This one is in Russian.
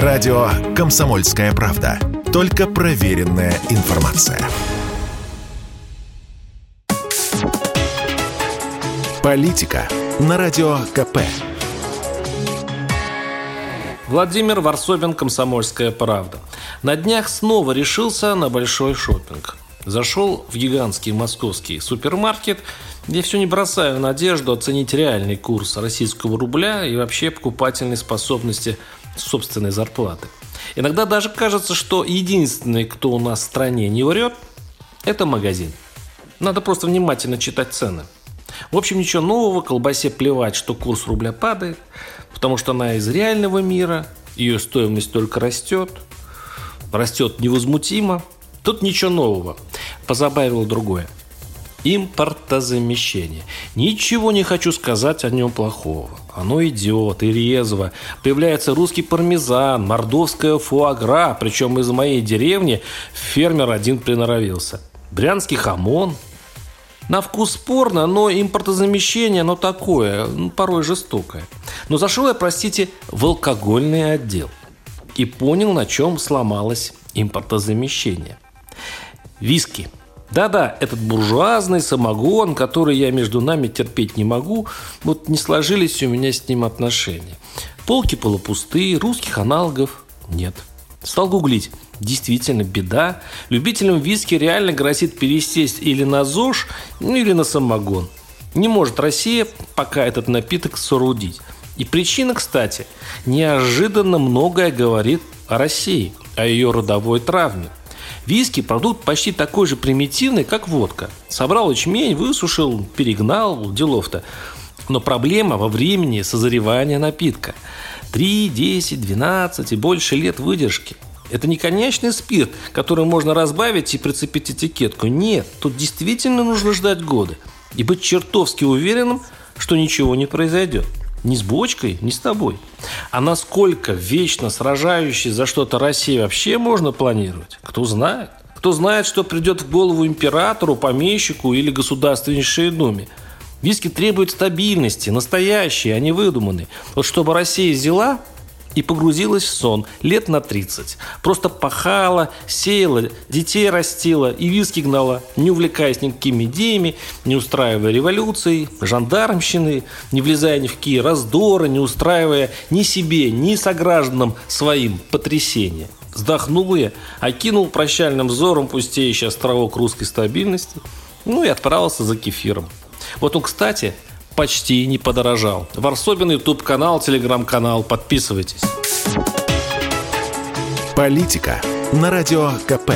Радио «Комсомольская правда». Только проверенная информация. Политика на Радио КП. Владимир Варсобин, «Комсомольская правда». На днях снова решился на большой шопинг. Зашел в гигантский московский супермаркет, где все не бросаю надежду оценить реальный курс российского рубля и вообще покупательной способности собственной зарплаты. Иногда даже кажется, что единственный, кто у нас в стране не врет, это магазин. Надо просто внимательно читать цены. В общем, ничего нового, колбасе плевать, что курс рубля падает, потому что она из реального мира, ее стоимость только растет, растет невозмутимо. Тут ничего нового. Позабавило другое – Импортозамещение. Ничего не хочу сказать о нем плохого. Оно идет и резво. Появляется русский пармезан, мордовская фуагра, причем из моей деревни фермер один приноровился. Брянский хамон. На вкус спорно, но импортозамещение, оно такое, ну, порой жестокое. Но зашел я, простите, в алкогольный отдел. И понял, на чем сломалось импортозамещение. Виски – да-да, этот буржуазный самогон, который я между нами терпеть не могу, вот не сложились у меня с ним отношения. Полки полупустые, русских аналогов нет. Стал гуглить. Действительно, беда. Любителям виски реально грозит пересесть или на ЗОЖ, ну или на самогон. Не может Россия пока этот напиток соорудить. И причина, кстати, неожиданно многое говорит о России, о ее родовой травме – Виски – продукт почти такой же примитивный, как водка. Собрал ячмень, высушил, перегнал, делов-то. Но проблема во времени созревания напитка. 3, 10, 12 и больше лет выдержки. Это не конечный спирт, который можно разбавить и прицепить этикетку. Нет, тут действительно нужно ждать годы. И быть чертовски уверенным, что ничего не произойдет. Ни с бочкой, ни с тобой. А насколько вечно сражающий за что-то России вообще можно планировать? Кто знает? Кто знает, что придет в голову императору, помещику или государственнейшей думе? Виски требует стабильности, настоящей, а не выдуманной. Вот чтобы Россия взяла и погрузилась в сон лет на 30. Просто пахала, сеяла, детей растила и виски гнала, не увлекаясь никакими идеями, не устраивая революции, жандармщины, не влезая ни в какие раздоры, не устраивая ни себе, ни согражданам своим потрясения. Вздохнул я, окинул прощальным взором пустеющий островок русской стабильности, ну и отправился за кефиром. Вот он, кстати, почти не подорожал. Варсобин, YouTube-канал, Телеграм-канал. Подписывайтесь. Политика на Радио КП.